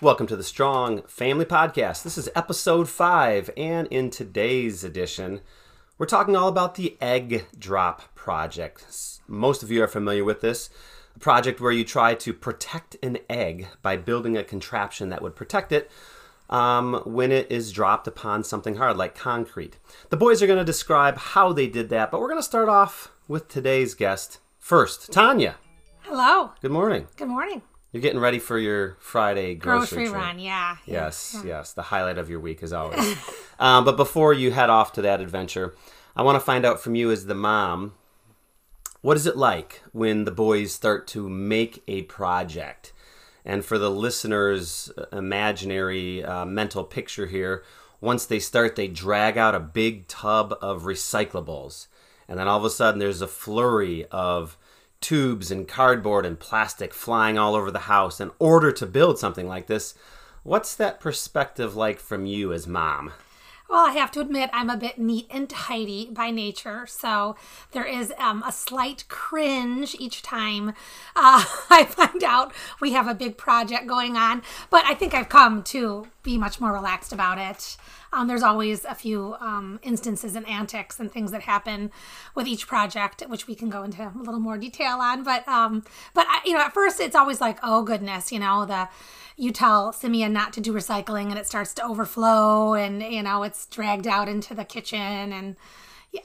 Welcome to the Strong Family Podcast. This is episode five, and in today's edition, we're talking all about the Egg Drop Project. Most of you are familiar with this a project where you try to protect an egg by building a contraption that would protect it um, when it is dropped upon something hard like concrete. The boys are going to describe how they did that, but we're going to start off with today's guest first. Tanya, Hello. good morning. Good morning. You're getting ready for your Friday grocery, Grocery run, yeah. yeah, Yes, yeah. yes, the highlight of your week as always. um, but before you head off to that adventure, I want to find out from you as the mom, what is it like when the boys start to make a project? And for the listeners' imaginary uh, mental picture here, once they start, they drag out a big tub of recyclables. And then all of a sudden, there's a flurry of tubes and cardboard and plastic flying all over the house in order to build something like this. What's that perspective like from you as mom? Well, I have to admit, I'm a bit neat and tidy by nature, so there is um, a slight cringe each time uh, I find out we have a big project going on. But I think I've come to be much more relaxed about it. Um, there's always a few um, instances and antics and things that happen with each project, which we can go into a little more detail on. But um, but I, you know, at first it's always like, oh goodness, you know the you tell Simeon not to do recycling and it starts to overflow and you know it's dragged out into the kitchen and yeah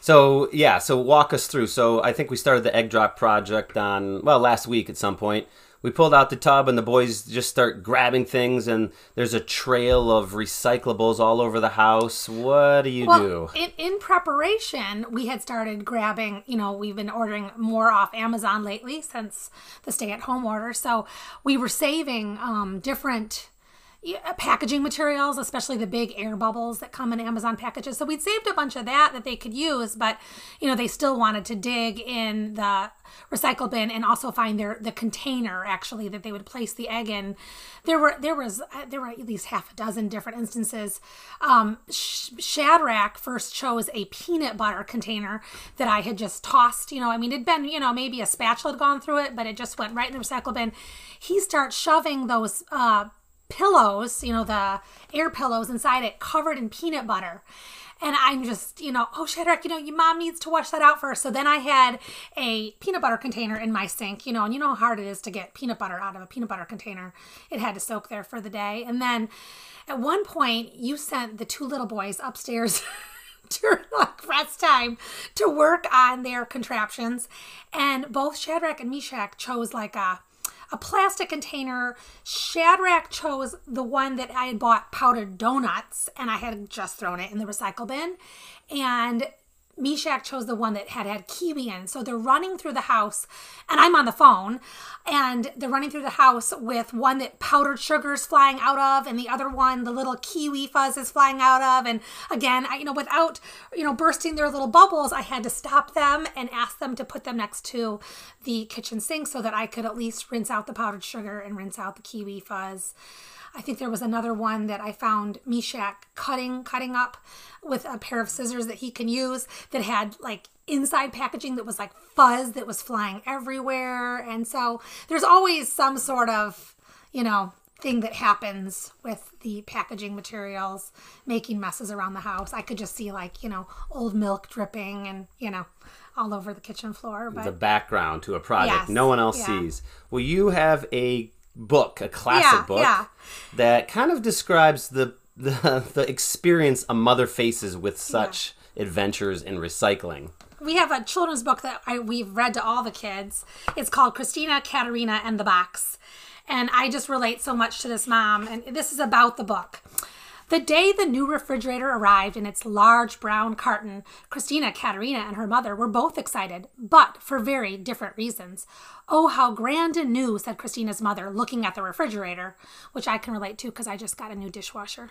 So, yeah, so walk us through. So, I think we started the egg drop project on, well, last week at some point. We pulled out the tub and the boys just start grabbing things, and there's a trail of recyclables all over the house. What do you well do? in, in preparation we had started grabbing you know we've been ordering more off amazon lately since the stay-at-home order so we were saving um, different packaging materials, especially the big air bubbles that come in Amazon packages. So we'd saved a bunch of that that they could use, but you know they still wanted to dig in the recycle bin and also find their the container actually that they would place the egg in. There were there was uh, there were at least half a dozen different instances. Um, Sh- Shadrach first chose a peanut butter container that I had just tossed. You know, I mean it'd been you know maybe a spatula had gone through it, but it just went right in the recycle bin. He starts shoving those. Uh, pillows, you know, the air pillows inside it covered in peanut butter. And I'm just, you know, oh, Shadrach, you know, your mom needs to wash that out first. So then I had a peanut butter container in my sink, you know, and you know how hard it is to get peanut butter out of a peanut butter container. It had to soak there for the day. And then at one point, you sent the two little boys upstairs. during like rest time to work on their contraptions and both shadrach and meshach chose like a a plastic container. Shadrach chose the one that I had bought powdered donuts and I had just thrown it in the recycle bin. And Meshach chose the one that had had kiwi in. So they're running through the house, and I'm on the phone, and they're running through the house with one that powdered sugar is flying out of, and the other one the little kiwi fuzz is flying out of. And again, I, you know, without you know bursting their little bubbles, I had to stop them and ask them to put them next to the kitchen sink so that I could at least rinse out the powdered sugar and rinse out the kiwi fuzz. I think there was another one that I found Meshach cutting cutting up with a pair of scissors that he can use that had like inside packaging that was like fuzz that was flying everywhere. And so there's always some sort of, you know, thing that happens with the packaging materials making messes around the house. I could just see like, you know, old milk dripping and, you know, all over the kitchen floor. But the background to a project Yes, no one else yeah. sees. Well, you have a book, a classic Yeah, book yeah. that kind of describes the, the the experience a mother faces with such adventures in recycling. we have a children's book that I, we've read to all the kids. It's called Christina, Katerina, and the Box. And I just relate so much to this mom. And this is about the book. The day the new refrigerator arrived in its large brown carton, Christina, Katerina, and her mother were both excited, but for very different reasons. Oh, how grand and new, said Christina's mother, looking at the refrigerator, which I can relate to because I just got a new dishwasher.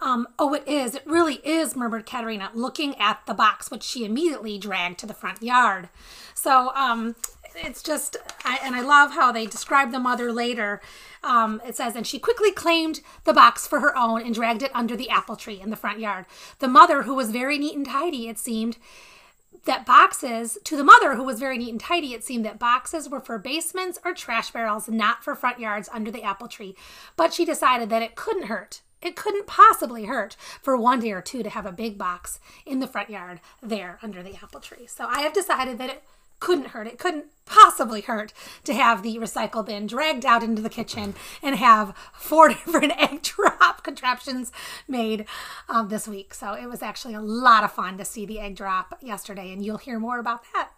Um, oh, it is. It really is, murmured Katerina, looking at the box, which she immediately dragged to the front yard. So um, it's just, I, and I love how they describe the mother later. Um, it says, and she quickly claimed the box for her own and dragged it under the apple tree in the front yard. The mother, who was very neat and tidy, it seemed, that boxes to the mother who was very neat and tidy it seemed that boxes were for basements or trash barrels not for front yards under the apple tree but she decided that it couldn't hurt it couldn't possibly hurt for one day or two to have a big box in the front yard there under the apple tree so i have decided that it couldn't hurt. It couldn't possibly hurt to have the recycle bin dragged out into the kitchen and have four different egg drop contraptions made um, this week. So it was actually a lot of fun to see the egg drop yesterday, and you'll hear more about that.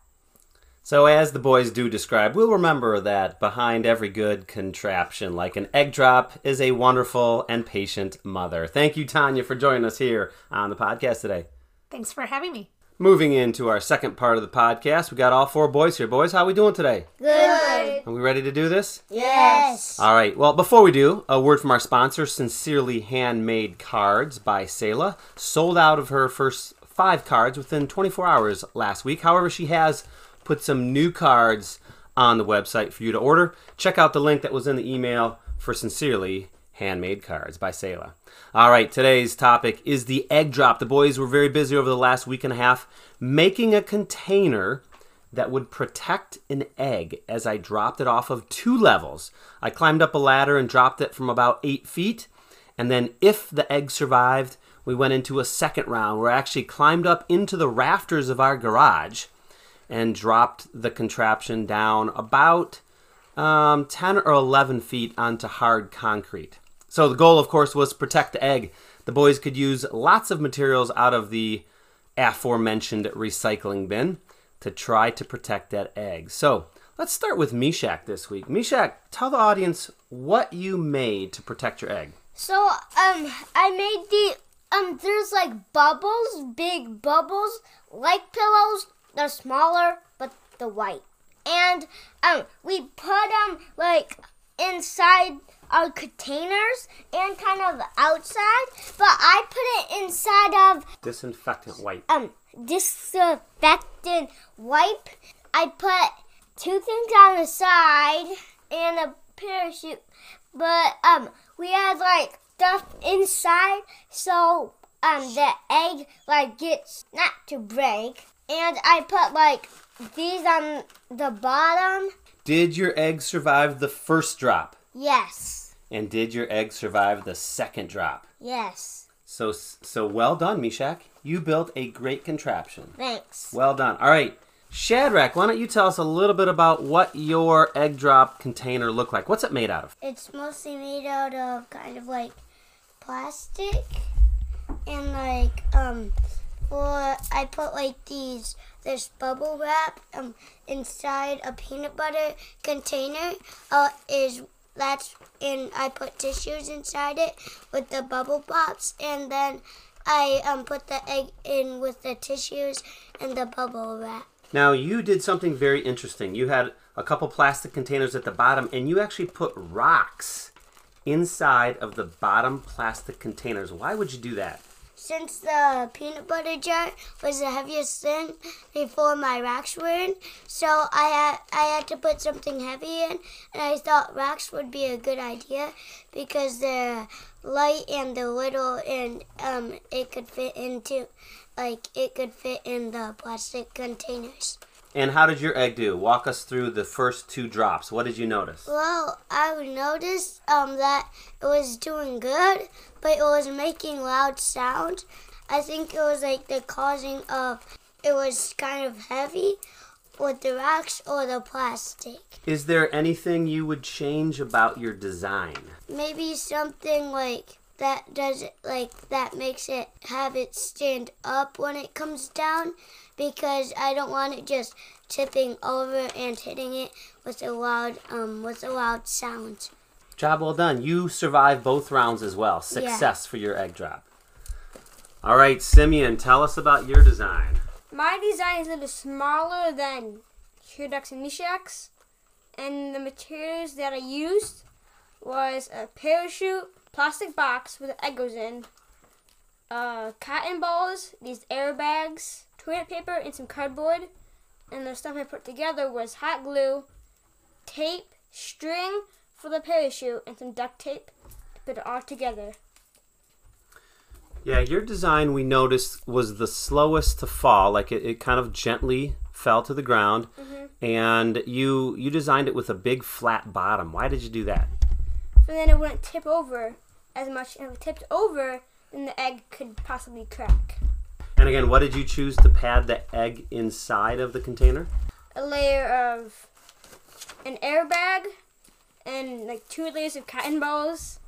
So, as the boys do describe, we'll remember that behind every good contraption, like an egg drop, is a wonderful and patient mother. Thank you, Tanya, for joining us here on the podcast today. Thanks for having me. Moving into our second part of the podcast, we got all four boys here. Boys, how are we doing today? Good. Are we ready to do this? Yes. All right. Well, before we do, a word from our sponsor, Sincerely Handmade Cards by Selah. Sold out of her first five cards within 24 hours last week. However, she has put some new cards on the website for you to order. Check out the link that was in the email for Sincerely Handmade Cards by Selah. All right, today's topic is the egg drop. The boys were very busy over the last week and a half making a container that would protect an egg as I dropped it off of two levels. I climbed up a ladder and dropped it from about eight feet. And then, if the egg survived, we went into a second round where I actually climbed up into the rafters of our garage and dropped the contraption down about um, 10 or 11 feet onto hard concrete. So the goal, of course, was protect the egg. The boys could use lots of materials out of the aforementioned recycling bin to try to protect that egg. So let's start with Meshach this week. Meshach, tell the audience what you made to protect your egg. So um, I made the um. There's like bubbles, big bubbles, like pillows. They're smaller, but the white. And um, we put them like inside our containers and kind of outside, but I put it inside of Disinfectant wipe. um disinfectant wipe. I put two things on the side and a parachute, but um we had like stuff inside so um the egg like gets not to break, and I put like these on the bottom. Did your egg survive the first drop? Yes, And did your egg survive the second drop? yes. So so well done, Meshach. You built a great contraption. Thanks. Well done. All right. Shadrach, why don't you tell us a little bit about what your egg drop container looked like? What's it made out of? It's mostly made out of kind of like plastic and like um for I put like these this bubble wrap um inside a peanut butter container uh is that's and I put tissues inside it with the bubble pops and then I um put the egg in with the tissues and the bubble wrap. Now, you did something very interesting. You had a couple plastic containers at the bottom, and you actually put rocks inside of the bottom plastic containers. Why would you do that? Since the peanut butter jar was the heaviest thing before my rocks were in, so I had I had to put something heavy in, and I thought rocks would be a good idea because they're light and they're little, and um, it could fit into, like it could fit in the plastic containers. And how did your egg do? Walk us through the first two drops. What did you notice? Well, I noticed um, that it was doing good, but it was making loud sounds. I think it was like the causing of it was kind of heavy with the rocks or the plastic. Is there anything you would change about your design? Maybe something like that does it like that makes it have it stand up when it comes down because I don't want it just tipping over and hitting it with a loud um with a loud sound. Job well done. You survived both rounds as well. Success for your egg drop. All right, Simeon, tell us about your design. My design is a little smaller than Shadrach's and Meshach's, and the materials that I used was a parachute, plastic box with goes in, uh, cotton balls, these airbags, toilet paper, and some cardboard. And the stuff I put together was hot glue, tape, string for the parachute, and some duct tape to put it all together. Yeah, your design we noticed was the slowest to fall. Like it, it kind of gently fell to the ground, and you you designed it with a big flat bottom. Why did you do that? So then it wouldn't tip over as much. And if it tipped over, then the egg could possibly crack. And again, what did you choose to pad the egg inside of the container? A layer of an airbag and like two layers of cotton balls,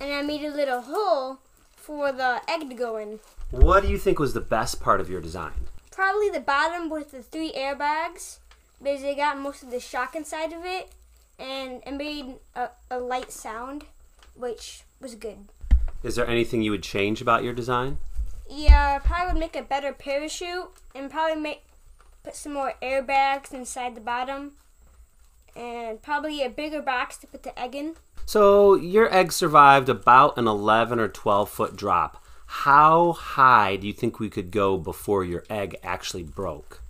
and I made a little hole for the egg to go in. What do you think was the best part of your design? Probably the bottom with the three airbags because they got most of the shock inside of it, and it made a, a light sound, which was good. Is there anything you would change about your design? Yeah, I probably would make a better parachute and probably make put some more airbags inside the bottom, and probably a bigger box to put the egg in. So your egg survived about an 11 or 12 foot drop. How high do you think we could go before your egg actually broke?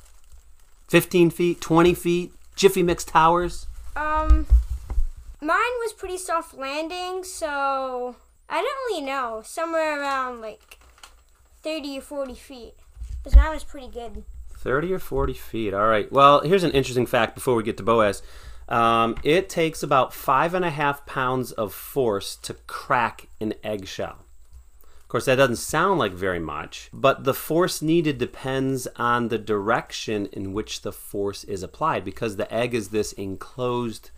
15 feet, 20 feet, Jiffy Mix Towers? Um, mine was pretty soft landing, so I don't really know. Somewhere around like thirty or forty feet. Because mine was pretty good. 30 or 40 feet. All right. Well, here's an interesting fact before we get to Boaz. Um, it takes about five and a half pounds of force to crack an eggshell. Of course, that doesn't sound like very much, but the force needed depends on the direction in which the force is applied because the egg is this enclosed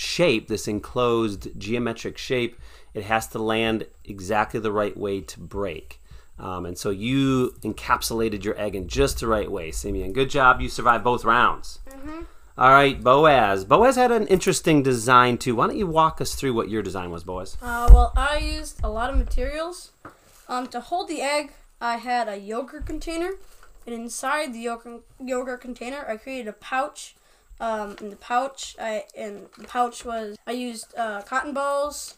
shape, this enclosed geometric shape. It has to land exactly the right way to break. Um, and so you encapsulated your egg in just the right way, Simeon. Good job. You survived both rounds. All right, Boaz. Boaz had an interesting design too. Why don't you walk us through what your design was, Boaz? Uh, well, I used a lot of materials. Um, to hold the egg, I had a yogurt container, and inside the yogurt, yogurt container, I created a pouch. Um, in the pouch, I and the pouch was I used uh, cotton balls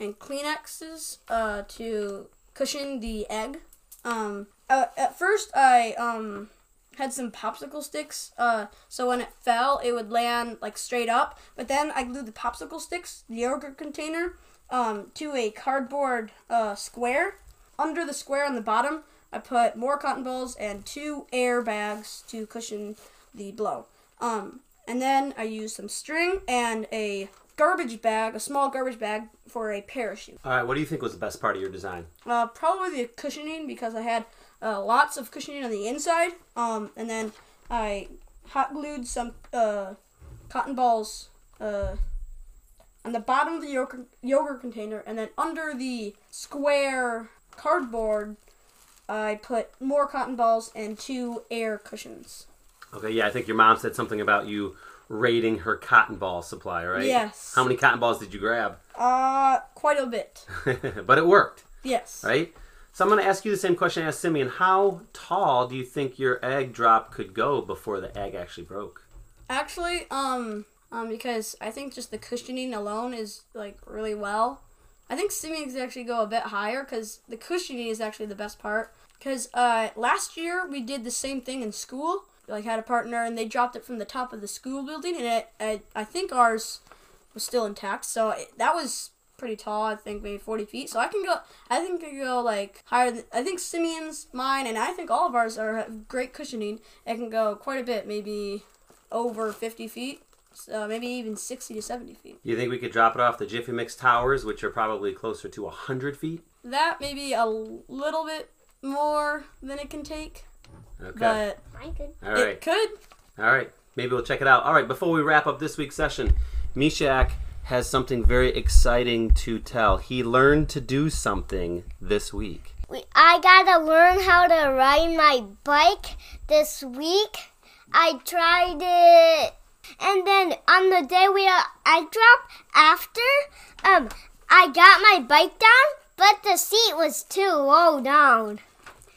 and Kleenexes uh, to cushion the egg. Um, uh, at first, I um, had some popsicle sticks, uh, so when it fell, it would land like straight up. But then I glued the popsicle sticks, the yogurt container, um, to a cardboard uh, square. Under the square on the bottom, I put more cotton balls and two air bags to cushion the blow. Um, and then I used some string and a garbage bag, a small garbage bag for a parachute. All right, what do you think was the best part of your design? Uh, probably the cushioning because I had uh, lots of cushioning on the inside. Um, and then I hot glued some uh, cotton balls uh, on the bottom of the yogurt, yogurt container, and then under the square cardboard, I put more cotton balls and two air cushions. Okay, yeah, I think your mom said something about you raiding her cotton ball supply, right? Yes. How many cotton balls did you grab? Uh, quite a bit. but it worked, Yes. right? So I'm going to ask you the same question I asked Simeon. How tall do you think your egg drop could go before the egg actually broke? Actually, um, um, because I think just the cushioning alone is like really well. I think Simeon could actually go a bit higher because the cushioning is actually the best part. Because uh, last year we did the same thing in school. Like had a partner and they dropped it from the top of the school building, and it, I, I think ours was still intact. So it, that was pretty tall. I think maybe forty feet. So I can go. I think I can go like higher. Than, I think Simeon's, mine, and I think all of ours are great cushioning. It can go quite a bit, maybe over fifty feet. So maybe even sixty to seventy feet. You think we could drop it off the Jiffy Mix towers, which are probably closer to 100 feet? That maybe a little bit more than it can take, Okay. but Mine could. All right. it could. All right, maybe we'll check it out. All right, before we wrap up this week's session, Meshach has something very exciting to tell. He learned to do something this week. We, I gotta learn how to ride my bike this week. I tried it, and then on the day we uh, I dropped after, um, I got my bike down, but the seat was too low down,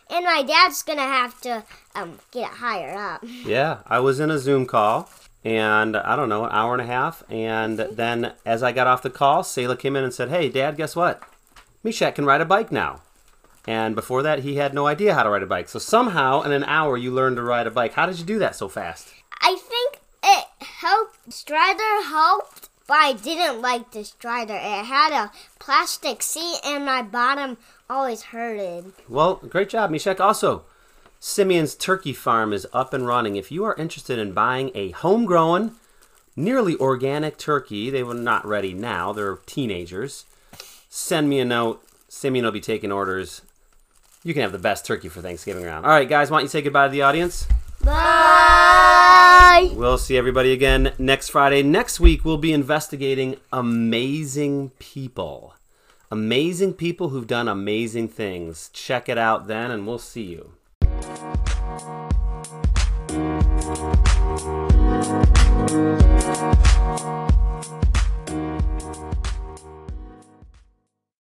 and my dad's gonna have to um get it higher up. Yeah, I was in a Zoom call, and I don't know, an hour and a half, and then as I got off the call, Selah came in and said, "Hey, Dad, guess what? Meshach can ride a bike now." And before that, he had no idea how to ride a bike. So somehow, in an hour, you learned to ride a bike. How did you do that so fast? I think it helped. Strider helped but I didn't like the strider. It had a plastic seat and my bottom always hurted. Well, great job, Meshach. Also, Simeon's Turkey Farm is up and running. If you are interested in buying a homegrown, nearly organic turkey, they were not ready now. They're teenagers. Send me a note. Simeon will be taking orders. You can have the best turkey for Thanksgiving round. All right, guys, why don't you say goodbye to the audience? Bye. We'll see everybody again next Friday. Next week, we'll be investigating amazing people amazing people who've done amazing things. Check it out then, and we'll see you.